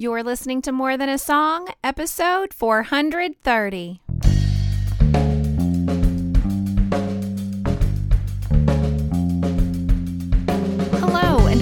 You're listening to More Than a Song, episode 430.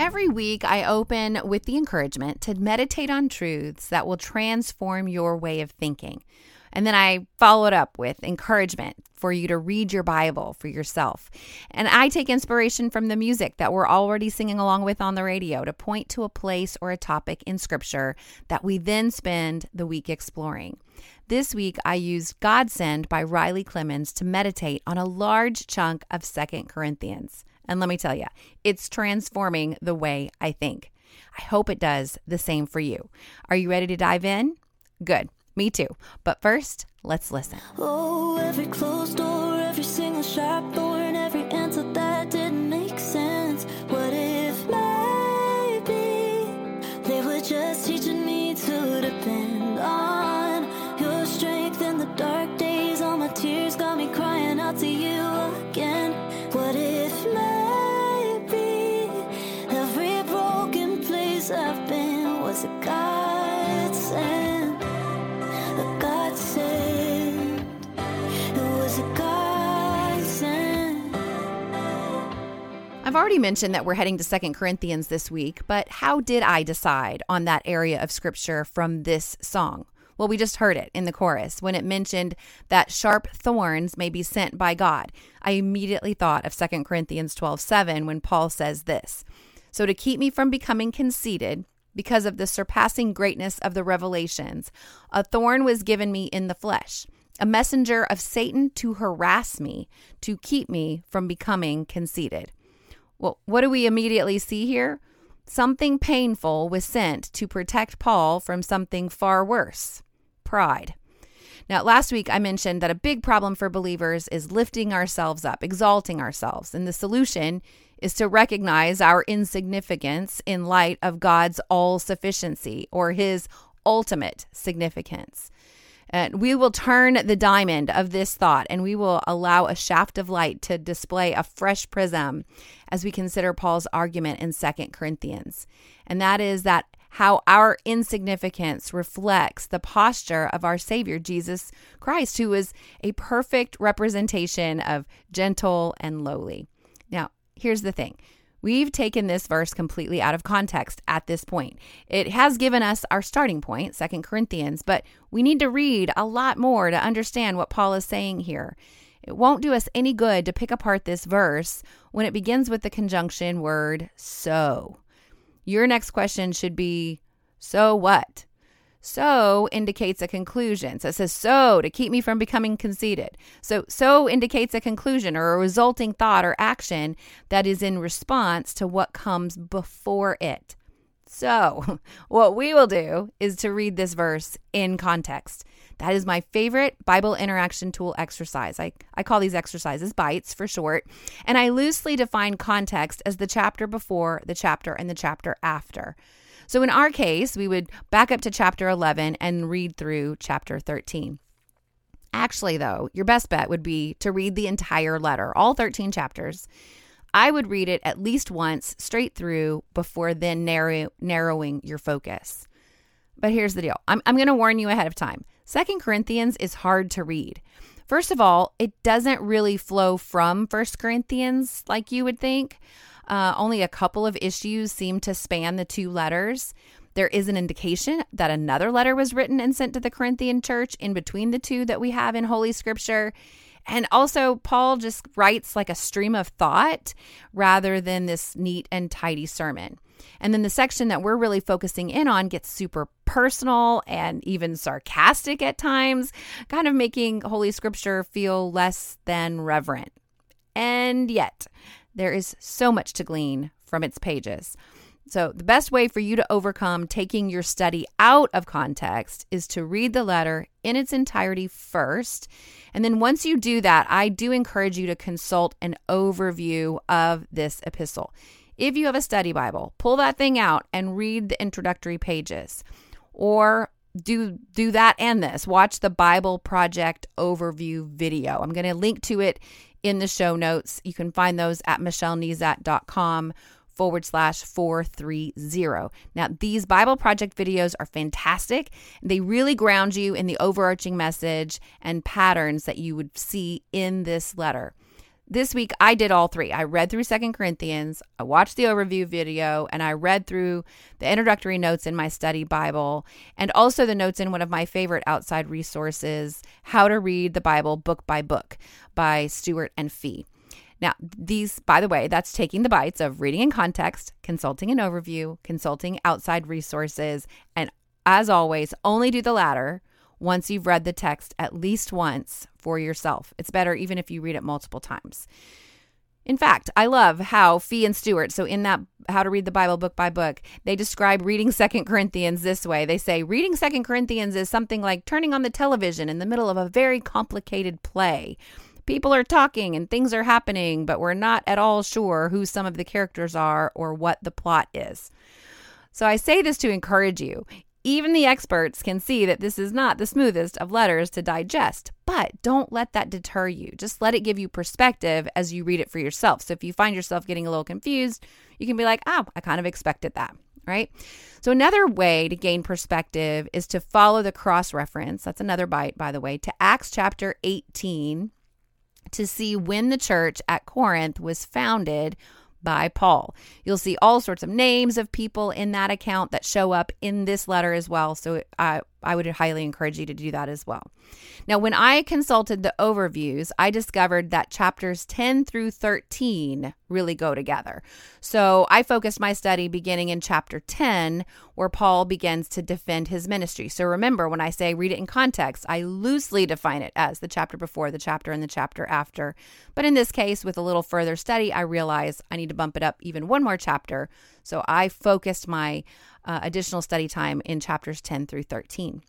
Every week, I open with the encouragement to meditate on truths that will transform your way of thinking. And then I follow it up with encouragement for you to read your Bible for yourself. And I take inspiration from the music that we're already singing along with on the radio to point to a place or a topic in Scripture that we then spend the week exploring. This week, I used Godsend by Riley Clemmons to meditate on a large chunk of Second Corinthians. And let me tell you, it's transforming the way I think. I hope it does the same for you. Are you ready to dive in? Good. Me too. But first, let's listen. Oh, every closed door, every single sharp thorn, already mentioned that we're heading to Second Corinthians this week, but how did I decide on that area of scripture from this song? Well, we just heard it in the chorus when it mentioned that sharp thorns may be sent by God. I immediately thought of 2 Corinthians 12 7 when Paul says this. So, to keep me from becoming conceited, because of the surpassing greatness of the revelations, a thorn was given me in the flesh, a messenger of Satan to harass me, to keep me from becoming conceited. Well, what do we immediately see here? Something painful was sent to protect Paul from something far worse pride. Now, last week I mentioned that a big problem for believers is lifting ourselves up, exalting ourselves. And the solution is to recognize our insignificance in light of God's all sufficiency or his ultimate significance. And we will turn the diamond of this thought and we will allow a shaft of light to display a fresh prism as we consider Paul's argument in Second Corinthians. And that is that how our insignificance reflects the posture of our Savior, Jesus Christ, who is a perfect representation of gentle and lowly. Now, here's the thing. We've taken this verse completely out of context at this point. It has given us our starting point, Second Corinthians, but we need to read a lot more to understand what Paul is saying here. It won't do us any good to pick apart this verse when it begins with the conjunction word so. Your next question should be so what? So indicates a conclusion. So it says so to keep me from becoming conceited. So so indicates a conclusion or a resulting thought or action that is in response to what comes before it. So, what we will do is to read this verse in context. That is my favorite Bible interaction tool exercise. I, I call these exercises bites for short. And I loosely define context as the chapter before, the chapter, and the chapter after. So in our case, we would back up to chapter 11 and read through chapter 13. Actually, though, your best bet would be to read the entire letter, all 13 chapters. I would read it at least once straight through before then narrow, narrowing your focus. But here's the deal I'm, I'm going to warn you ahead of time. Second Corinthians is hard to read. First of all, it doesn't really flow from First Corinthians like you would think. Uh, only a couple of issues seem to span the two letters. There is an indication that another letter was written and sent to the Corinthian church in between the two that we have in Holy Scripture. And also, Paul just writes like a stream of thought rather than this neat and tidy sermon. And then the section that we're really focusing in on gets super personal and even sarcastic at times, kind of making Holy Scripture feel less than reverent. And yet, there is so much to glean from its pages. So, the best way for you to overcome taking your study out of context is to read the letter in its entirety first. And then, once you do that, I do encourage you to consult an overview of this epistle. If you have a study Bible, pull that thing out and read the introductory pages. Or do do that and this. Watch the Bible Project overview video. I'm going to link to it in the show notes. You can find those at michellenezat.com forward slash 430. Now, these Bible Project videos are fantastic. They really ground you in the overarching message and patterns that you would see in this letter. This week I did all three. I read through Second Corinthians, I watched the overview video, and I read through the introductory notes in my study Bible, and also the notes in one of my favorite outside resources, How to Read the Bible Book by Book by Stuart and Fee. Now, these, by the way, that's taking the bites of reading in context, consulting an overview, consulting outside resources, and as always, only do the latter once you've read the text at least once for yourself. It's better even if you read it multiple times. In fact, I love how Fee and Stuart, so in that How to Read the Bible book by book, they describe reading Second Corinthians this way. They say reading Second Corinthians is something like turning on the television in the middle of a very complicated play. People are talking and things are happening, but we're not at all sure who some of the characters are or what the plot is. So I say this to encourage you. Even the experts can see that this is not the smoothest of letters to digest, but don't let that deter you. Just let it give you perspective as you read it for yourself. So if you find yourself getting a little confused, you can be like, oh, I kind of expected that, right? So another way to gain perspective is to follow the cross reference. That's another bite, by the way, to Acts chapter 18 to see when the church at Corinth was founded by Paul. You'll see all sorts of names of people in that account that show up in this letter as well. So I, I would highly encourage you to do that as well. Now, when I consulted the overviews, I discovered that chapters 10 through 13 really go together. So I focused my study beginning in chapter 10, where Paul begins to defend his ministry. So remember, when I say read it in context, I loosely define it as the chapter before, the chapter, and the chapter after. But in this case, with a little further study, I realize I need to bump it up even one more chapter. So I focused my uh, additional study time in chapters 10 through 13.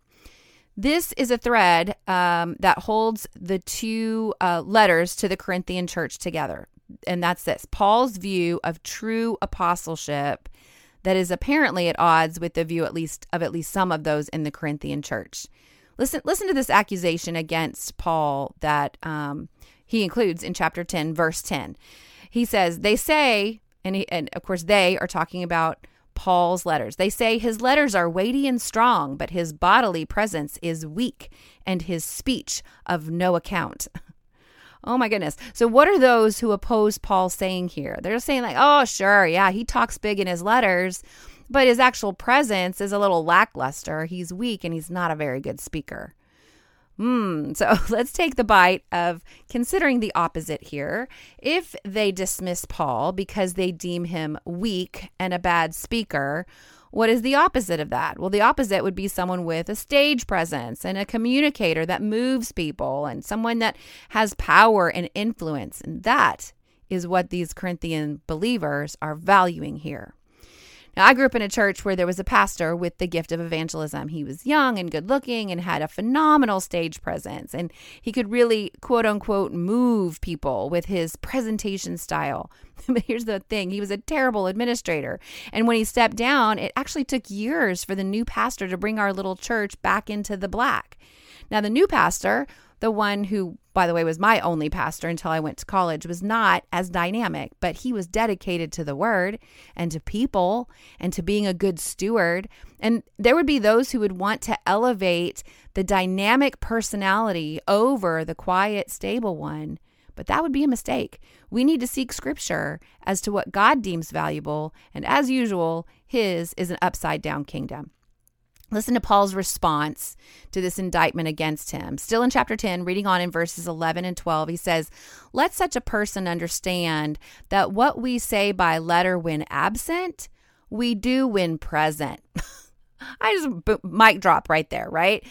This is a thread um, that holds the two uh, letters to the Corinthian church together. And that's this Paul's view of true apostleship that is apparently at odds with the view at least of at least some of those in the Corinthian church. Listen, listen to this accusation against Paul that um, he includes in chapter 10, verse 10. He says, They say, and, he, and of course, they are talking about Paul's letters. They say his letters are weighty and strong, but his bodily presence is weak and his speech of no account. Oh my goodness. So, what are those who oppose Paul saying here? They're saying, like, oh, sure, yeah, he talks big in his letters, but his actual presence is a little lackluster. He's weak and he's not a very good speaker. Hmm. So let's take the bite of considering the opposite here. If they dismiss Paul because they deem him weak and a bad speaker, what is the opposite of that? Well, the opposite would be someone with a stage presence and a communicator that moves people and someone that has power and influence. And that is what these Corinthian believers are valuing here. Now, I grew up in a church where there was a pastor with the gift of evangelism. He was young and good looking and had a phenomenal stage presence. And he could really, quote unquote, move people with his presentation style. but here's the thing he was a terrible administrator. And when he stepped down, it actually took years for the new pastor to bring our little church back into the black. Now, the new pastor the one who, by the way, was my only pastor until I went to college, was not as dynamic, but he was dedicated to the word and to people and to being a good steward. And there would be those who would want to elevate the dynamic personality over the quiet, stable one. But that would be a mistake. We need to seek scripture as to what God deems valuable. And as usual, his is an upside down kingdom. Listen to Paul's response to this indictment against him. Still in chapter 10, reading on in verses 11 and 12, he says, Let such a person understand that what we say by letter when absent, we do when present. I just mic drop right there, right?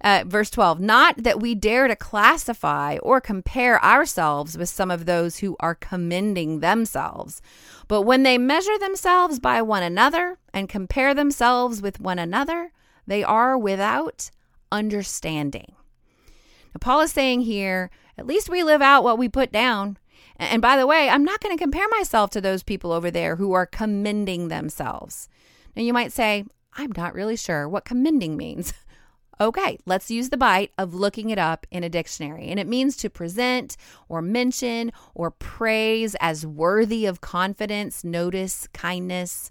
Uh, verse 12, not that we dare to classify or compare ourselves with some of those who are commending themselves, but when they measure themselves by one another and compare themselves with one another, they are without understanding. Now, Paul is saying here, at least we live out what we put down. And by the way, I'm not going to compare myself to those people over there who are commending themselves. Now, you might say, I'm not really sure what commending means. Okay, let's use the bite of looking it up in a dictionary. And it means to present or mention or praise as worthy of confidence, notice, kindness.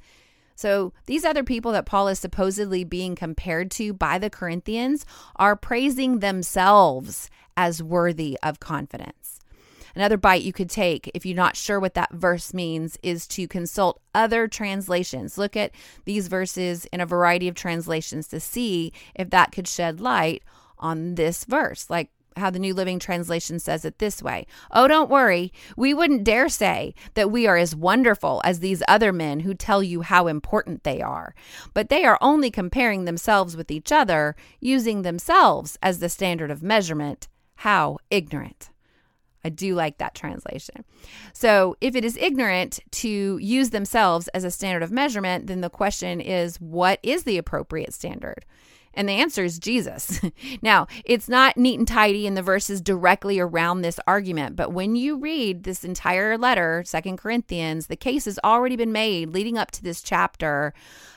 So, these other people that Paul is supposedly being compared to by the Corinthians are praising themselves as worthy of confidence. Another bite you could take if you're not sure what that verse means is to consult other translations. Look at these verses in a variety of translations to see if that could shed light on this verse. Like how the New Living Translation says it this way Oh, don't worry. We wouldn't dare say that we are as wonderful as these other men who tell you how important they are. But they are only comparing themselves with each other, using themselves as the standard of measurement. How ignorant. I do like that translation. So, if it is ignorant to use themselves as a standard of measurement, then the question is what is the appropriate standard? And the answer is Jesus. now, it's not neat and tidy in the verses directly around this argument, but when you read this entire letter, Second Corinthians, the case has already been made leading up to this chapter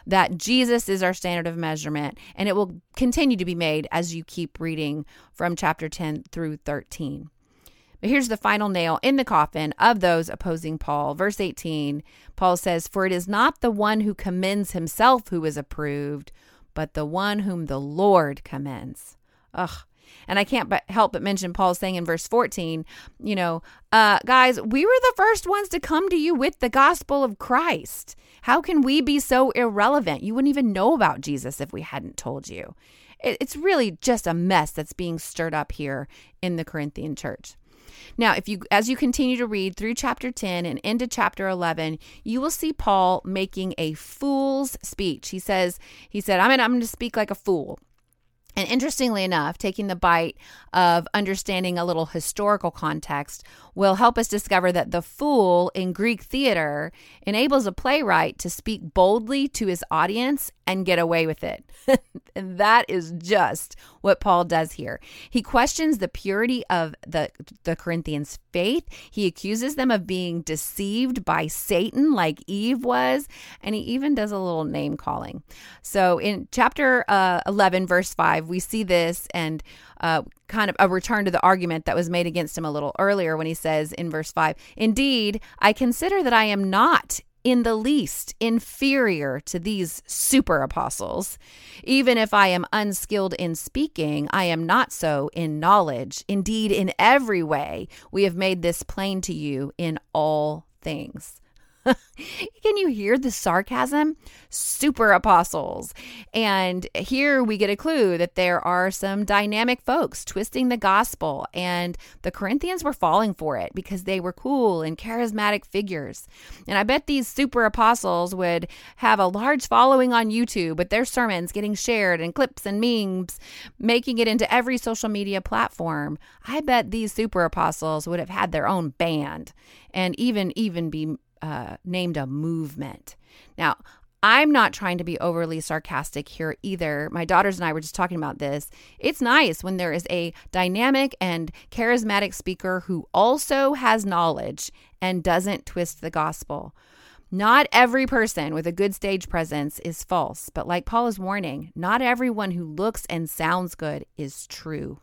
that Jesus is our standard of measurement, and it will continue to be made as you keep reading from chapter 10 through 13. But here's the final nail in the coffin of those opposing Paul. Verse 18, Paul says, For it is not the one who commends himself who is approved, but the one whom the Lord commends. Ugh. And I can't but help but mention Paul saying in verse 14, you know, uh, guys, we were the first ones to come to you with the gospel of Christ. How can we be so irrelevant? You wouldn't even know about Jesus if we hadn't told you. It's really just a mess that's being stirred up here in the Corinthian church. Now, if you as you continue to read through chapter 10 and into chapter 11, you will see Paul making a fool's speech. He says, he said, I'm, I'm going to speak like a fool. And interestingly enough, taking the bite of understanding a little historical context will help us discover that the fool in Greek theater enables a playwright to speak boldly to his audience and get away with it. and that is just what Paul does here. He questions the purity of the, the Corinthians' faith. He accuses them of being deceived by Satan, like Eve was. And he even does a little name calling. So in chapter uh, 11, verse 5, we see this and uh, kind of a return to the argument that was made against him a little earlier when he says in verse 5 Indeed, I consider that I am not in the least inferior to these super apostles. Even if I am unskilled in speaking, I am not so in knowledge. Indeed, in every way, we have made this plain to you in all things. Can you hear the sarcasm? Super apostles. And here we get a clue that there are some dynamic folks twisting the gospel, and the Corinthians were falling for it because they were cool and charismatic figures. And I bet these super apostles would have a large following on YouTube with their sermons getting shared and clips and memes, making it into every social media platform. I bet these super apostles would have had their own band and even even be uh, named a movement. Now, I'm not trying to be overly sarcastic here either. My daughters and I were just talking about this. It's nice when there is a dynamic and charismatic speaker who also has knowledge and doesn't twist the gospel. Not every person with a good stage presence is false, but like Paul is warning, not everyone who looks and sounds good is true.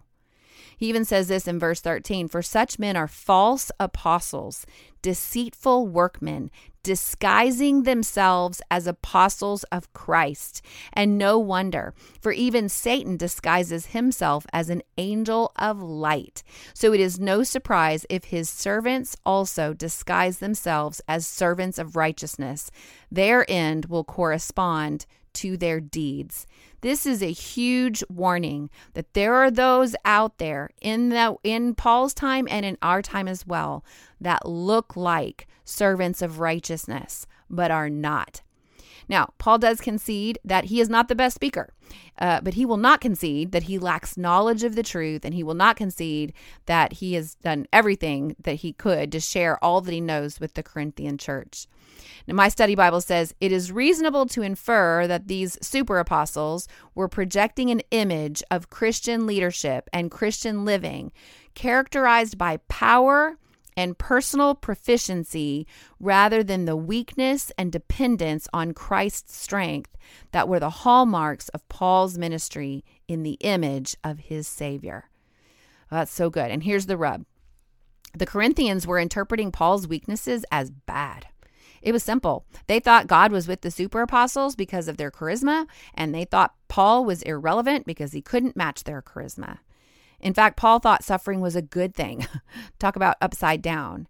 He even says this in verse 13 For such men are false apostles, deceitful workmen, disguising themselves as apostles of Christ. And no wonder, for even Satan disguises himself as an angel of light. So it is no surprise if his servants also disguise themselves as servants of righteousness. Their end will correspond to their deeds. This is a huge warning that there are those out there in the in Paul's time and in our time as well that look like servants of righteousness but are not. Now, Paul does concede that he is not the best speaker, uh, but he will not concede that he lacks knowledge of the truth, and he will not concede that he has done everything that he could to share all that he knows with the Corinthian church. Now, my study Bible says it is reasonable to infer that these super apostles were projecting an image of Christian leadership and Christian living characterized by power and personal proficiency rather than the weakness and dependence on Christ's strength that were the hallmarks of Paul's ministry in the image of his Savior. that's so good. And here's the rub the Corinthians were interpreting Paul's weaknesses as bad. It was simple. They thought God was with the super apostles because of their charisma, and they thought Paul was irrelevant because he couldn't match their charisma. In fact, Paul thought suffering was a good thing. Talk about upside down.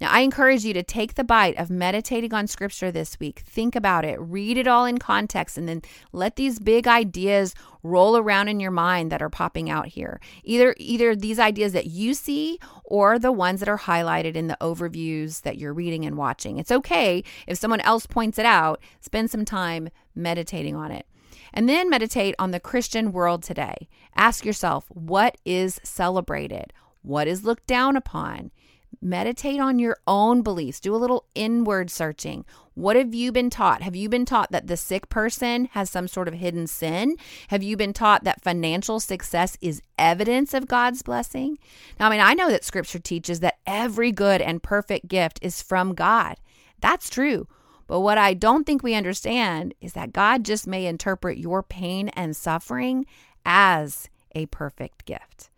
Now, I encourage you to take the bite of meditating on scripture this week. Think about it, read it all in context, and then let these big ideas roll around in your mind that are popping out here. Either either these ideas that you see or the ones that are highlighted in the overviews that you're reading and watching. It's okay if someone else points it out, spend some time meditating on it. And then meditate on the Christian world today. Ask yourself what is celebrated? What is looked down upon? Meditate on your own beliefs. Do a little inward searching. What have you been taught? Have you been taught that the sick person has some sort of hidden sin? Have you been taught that financial success is evidence of God's blessing? Now, I mean, I know that scripture teaches that every good and perfect gift is from God. That's true. But what I don't think we understand is that God just may interpret your pain and suffering as a perfect gift.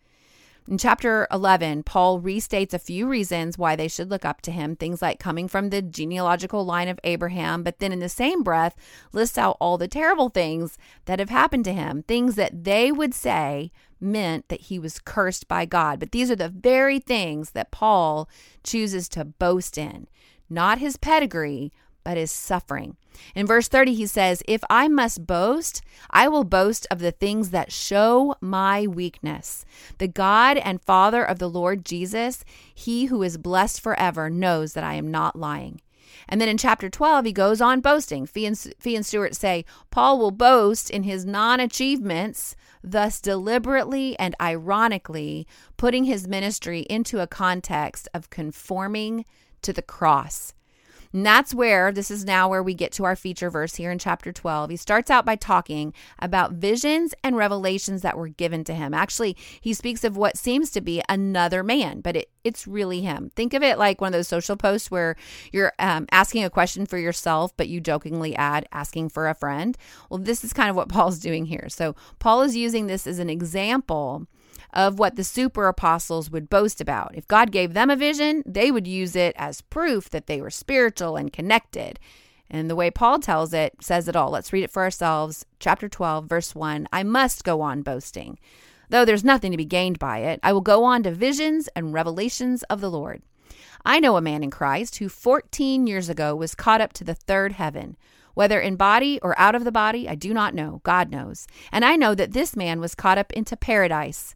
In chapter 11, Paul restates a few reasons why they should look up to him, things like coming from the genealogical line of Abraham, but then in the same breath lists out all the terrible things that have happened to him, things that they would say meant that he was cursed by God. But these are the very things that Paul chooses to boast in, not his pedigree, but is suffering. In verse 30, he says, If I must boast, I will boast of the things that show my weakness. The God and Father of the Lord Jesus, he who is blessed forever, knows that I am not lying. And then in chapter 12, he goes on boasting. Fee and, Fee and Stuart say, Paul will boast in his non achievements, thus deliberately and ironically putting his ministry into a context of conforming to the cross. And that's where this is now where we get to our feature verse here in chapter 12. He starts out by talking about visions and revelations that were given to him. Actually, he speaks of what seems to be another man, but it, it's really him. Think of it like one of those social posts where you're um, asking a question for yourself, but you jokingly add asking for a friend. Well, this is kind of what Paul's doing here. So, Paul is using this as an example of what the super apostles would boast about. If God gave them a vision, they would use it as proof that they were spiritual and connected. And the way Paul tells it says it all. Let's read it for ourselves. Chapter 12, verse 1 I must go on boasting. Though there's nothing to be gained by it, I will go on to visions and revelations of the Lord. I know a man in Christ who 14 years ago was caught up to the third heaven. Whether in body or out of the body, I do not know. God knows. And I know that this man was caught up into paradise.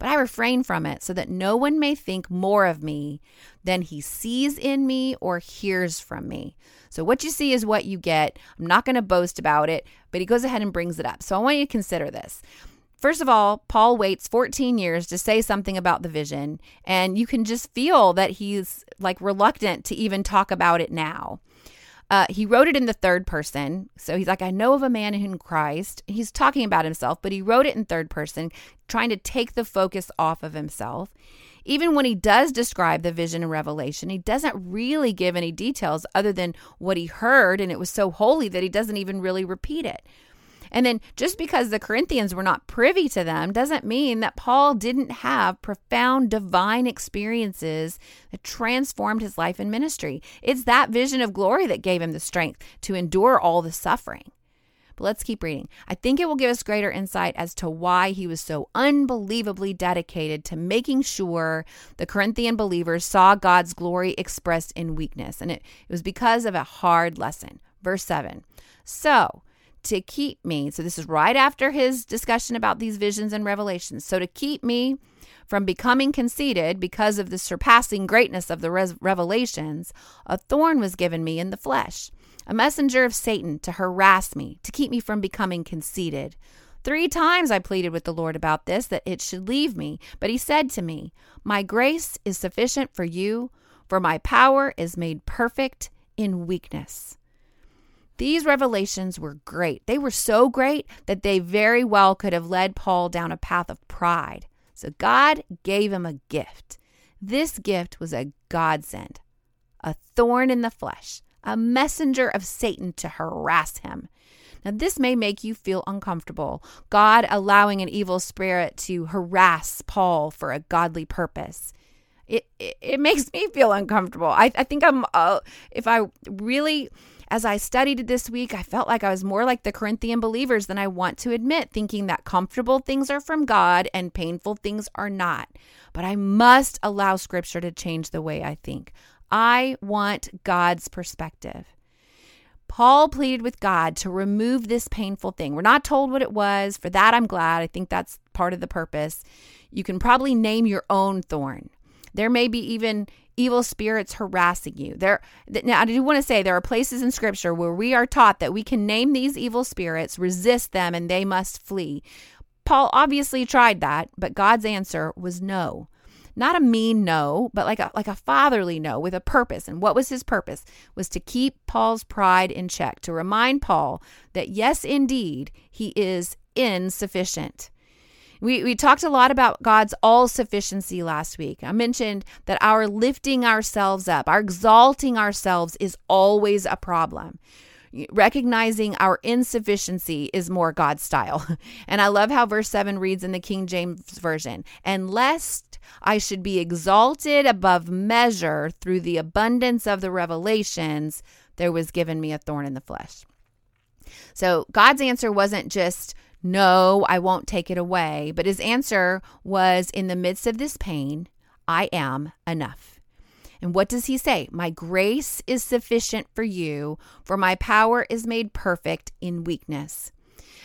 but I refrain from it so that no one may think more of me than he sees in me or hears from me. So, what you see is what you get. I'm not going to boast about it, but he goes ahead and brings it up. So, I want you to consider this. First of all, Paul waits 14 years to say something about the vision, and you can just feel that he's like reluctant to even talk about it now. Uh, he wrote it in the third person. So he's like, I know of a man in Christ. He's talking about himself, but he wrote it in third person, trying to take the focus off of himself. Even when he does describe the vision and revelation, he doesn't really give any details other than what he heard, and it was so holy that he doesn't even really repeat it. And then just because the Corinthians were not privy to them doesn't mean that Paul didn't have profound divine experiences that transformed his life and ministry. It's that vision of glory that gave him the strength to endure all the suffering. But let's keep reading. I think it will give us greater insight as to why he was so unbelievably dedicated to making sure the Corinthian believers saw God's glory expressed in weakness. And it, it was because of a hard lesson. Verse 7. So, to keep me, so this is right after his discussion about these visions and revelations. So, to keep me from becoming conceited because of the surpassing greatness of the res- revelations, a thorn was given me in the flesh, a messenger of Satan to harass me, to keep me from becoming conceited. Three times I pleaded with the Lord about this, that it should leave me. But he said to me, My grace is sufficient for you, for my power is made perfect in weakness. These revelations were great. They were so great that they very well could have led Paul down a path of pride. So God gave him a gift. This gift was a godsend, a thorn in the flesh, a messenger of Satan to harass him. Now, this may make you feel uncomfortable, God allowing an evil spirit to harass Paul for a godly purpose. It, it, it makes me feel uncomfortable. I, I think I'm, uh, if I really as I studied this week, I felt like I was more like the Corinthian believers than I want to admit, thinking that comfortable things are from God and painful things are not. But I must allow Scripture to change the way I think. I want God's perspective. Paul pleaded with God to remove this painful thing. We're not told what it was. For that, I'm glad. I think that's part of the purpose. You can probably name your own thorn. There may be even evil spirits harassing you. There now I do want to say there are places in scripture where we are taught that we can name these evil spirits, resist them and they must flee. Paul obviously tried that, but God's answer was no. Not a mean no, but like a like a fatherly no with a purpose. And what was his purpose? Was to keep Paul's pride in check, to remind Paul that yes indeed, he is insufficient. We, we talked a lot about God's all sufficiency last week. I mentioned that our lifting ourselves up, our exalting ourselves is always a problem. Recognizing our insufficiency is more God style. And I love how verse 7 reads in the King James Version And lest I should be exalted above measure through the abundance of the revelations, there was given me a thorn in the flesh. So God's answer wasn't just no, I won't take it away. But his answer was In the midst of this pain, I am enough. And what does he say? My grace is sufficient for you, for my power is made perfect in weakness.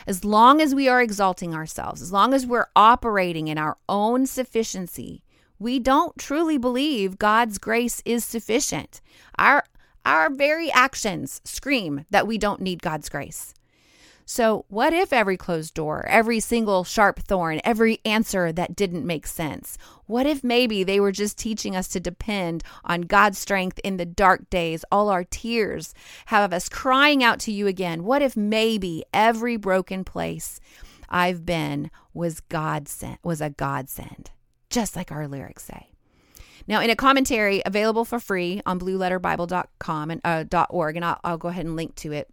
As long as we are exalting ourselves, as long as we're operating in our own sufficiency, we don't truly believe God's grace is sufficient. Our our very actions scream that we don't need God's grace. So, what if every closed door, every single sharp thorn, every answer that didn't make sense? What if maybe they were just teaching us to depend on God's strength in the dark days? All our tears have us crying out to you again. What if maybe every broken place I've been was God sent, was a God send, just like our lyrics say? Now, in a commentary available for free on blueletterbible.com and uh, .org, and I'll, I'll go ahead and link to it.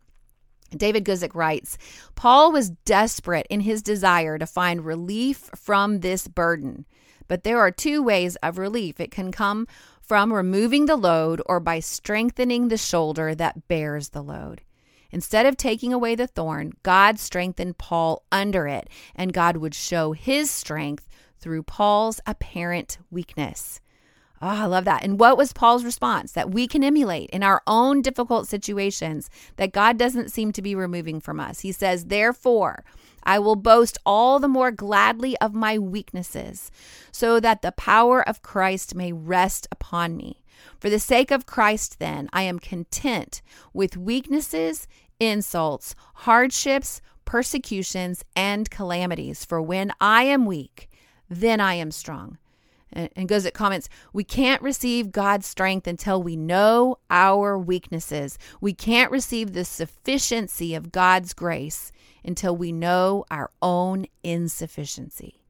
David Guzik writes Paul was desperate in his desire to find relief from this burden. But there are two ways of relief it can come from removing the load or by strengthening the shoulder that bears the load. Instead of taking away the thorn, God strengthened Paul under it, and God would show his strength through Paul's apparent weakness. Oh, I love that. And what was Paul's response? That we can emulate in our own difficult situations that God doesn't seem to be removing from us. He says, Therefore, I will boast all the more gladly of my weaknesses, so that the power of Christ may rest upon me. For the sake of Christ, then, I am content with weaknesses, insults, hardships, persecutions, and calamities. For when I am weak, then I am strong and Guzik comments, we can't receive God's strength until we know our weaknesses. We can't receive the sufficiency of God's grace until we know our own insufficiency.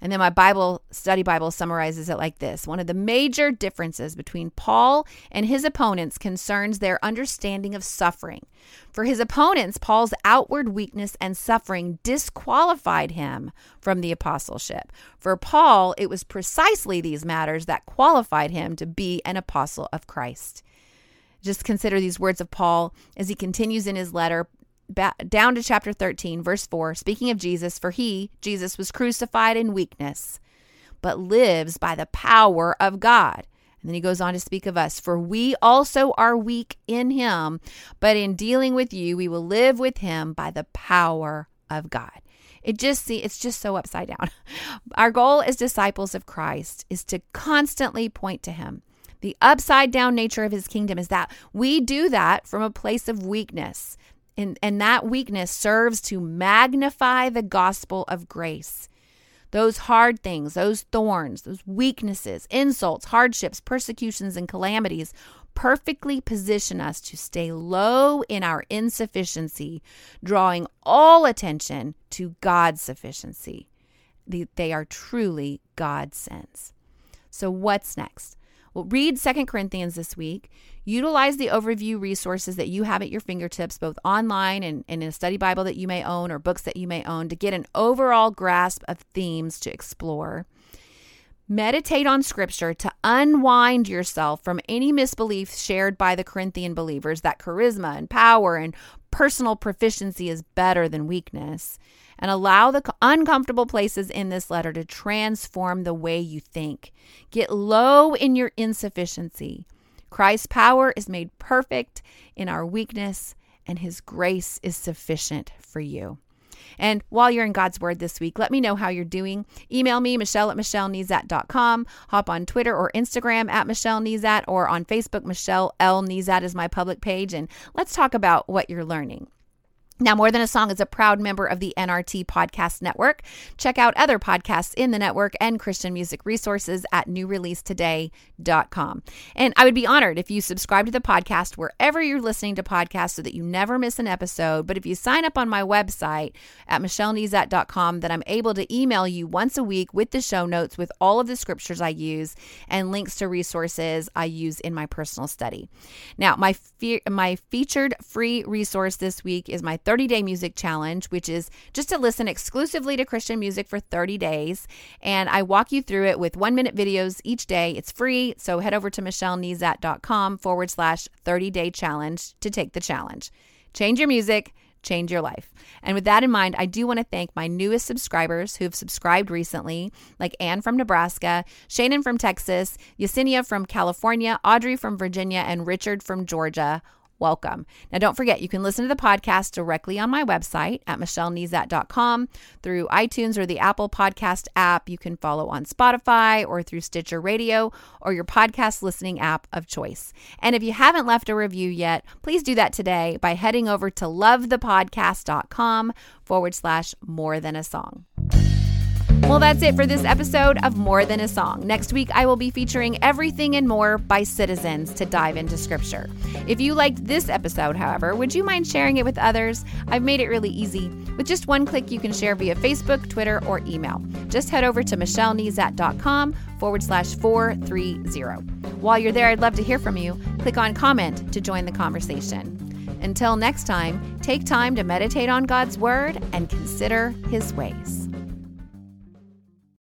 And then my Bible study Bible summarizes it like this One of the major differences between Paul and his opponents concerns their understanding of suffering. For his opponents, Paul's outward weakness and suffering disqualified him from the apostleship. For Paul, it was precisely these matters that qualified him to be an apostle of Christ. Just consider these words of Paul as he continues in his letter down to chapter 13, verse 4, speaking of Jesus, for he, Jesus, was crucified in weakness, but lives by the power of God. And then he goes on to speak of us, for we also are weak in him, but in dealing with you, we will live with him by the power of God. It just see it's just so upside down. Our goal as disciples of Christ is to constantly point to him. The upside down nature of his kingdom is that we do that from a place of weakness. And, and that weakness serves to magnify the gospel of grace. Those hard things, those thorns, those weaknesses, insults, hardships, persecutions, and calamities perfectly position us to stay low in our insufficiency, drawing all attention to God's sufficiency. They are truly God sends. So, what's next? Well, read Second Corinthians this week. Utilize the overview resources that you have at your fingertips, both online and, and in a study Bible that you may own or books that you may own, to get an overall grasp of themes to explore. Meditate on scripture to unwind yourself from any misbeliefs shared by the Corinthian believers that charisma and power and personal proficiency is better than weakness and allow the uncomfortable places in this letter to transform the way you think. Get low in your insufficiency. Christ's power is made perfect in our weakness, and his grace is sufficient for you. And while you're in God's Word this week, let me know how you're doing. Email me, Michelle at MichelleNezat.com. Hop on Twitter or Instagram at Michelle Nezat or on Facebook, Michelle L. Nezat is my public page. And let's talk about what you're learning. Now, More Than a Song is a proud member of the NRT Podcast Network. Check out other podcasts in the network and Christian music resources at newreleasetoday.com. And I would be honored if you subscribe to the podcast wherever you're listening to podcasts so that you never miss an episode. But if you sign up on my website at michellenezat.com, then I'm able to email you once a week with the show notes with all of the scriptures I use and links to resources I use in my personal study. Now, my, fe- my featured free resource this week is my 30 day music challenge, which is just to listen exclusively to Christian music for 30 days. And I walk you through it with one minute videos each day. It's free. So head over to michellenezat.com forward slash 30 day challenge to take the challenge. Change your music change your life. And with that in mind, I do want to thank my newest subscribers who have subscribed recently, like Anne from Nebraska, Shannon from Texas, Yesenia from California, Audrey from Virginia, and Richard from Georgia welcome. Now, don't forget, you can listen to the podcast directly on my website at michellenezat.com through iTunes or the Apple Podcast app. You can follow on Spotify or through Stitcher Radio or your podcast listening app of choice. And if you haven't left a review yet, please do that today by heading over to lovethepodcast.com forward slash more than a song. Well, that's it for this episode of More Than a Song. Next week, I will be featuring Everything and More by Citizens to dive into scripture. If you liked this episode, however, would you mind sharing it with others? I've made it really easy. With just one click, you can share via Facebook, Twitter, or email. Just head over to michellenezat.com forward slash 430. While you're there, I'd love to hear from you. Click on comment to join the conversation. Until next time, take time to meditate on God's Word and consider His ways.